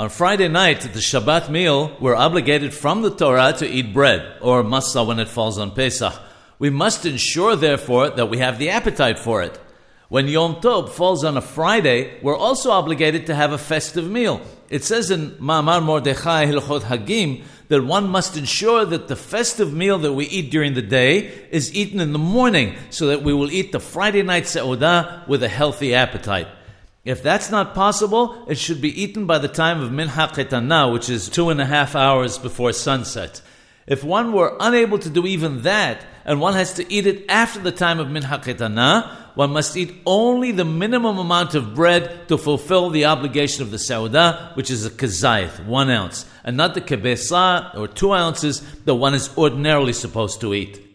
On Friday night at the Shabbat meal, we're obligated from the Torah to eat bread, or masa when it falls on Pesach. We must ensure, therefore, that we have the appetite for it. When Yom Tov falls on a Friday, we're also obligated to have a festive meal. It says in Ma'amar Mordechai Hilchot Hagim that one must ensure that the festive meal that we eat during the day is eaten in the morning so that we will eat the Friday night Seudah with a healthy appetite. If that's not possible, it should be eaten by the time of Mincha Ketana, which is two and a half hours before sunset. If one were unable to do even that, and one has to eat it after the time of Mincha Ketana, one must eat only the minimum amount of bread to fulfill the obligation of the Seudah, which is a kazayit, one ounce, and not the kebesa, or two ounces, that one is ordinarily supposed to eat.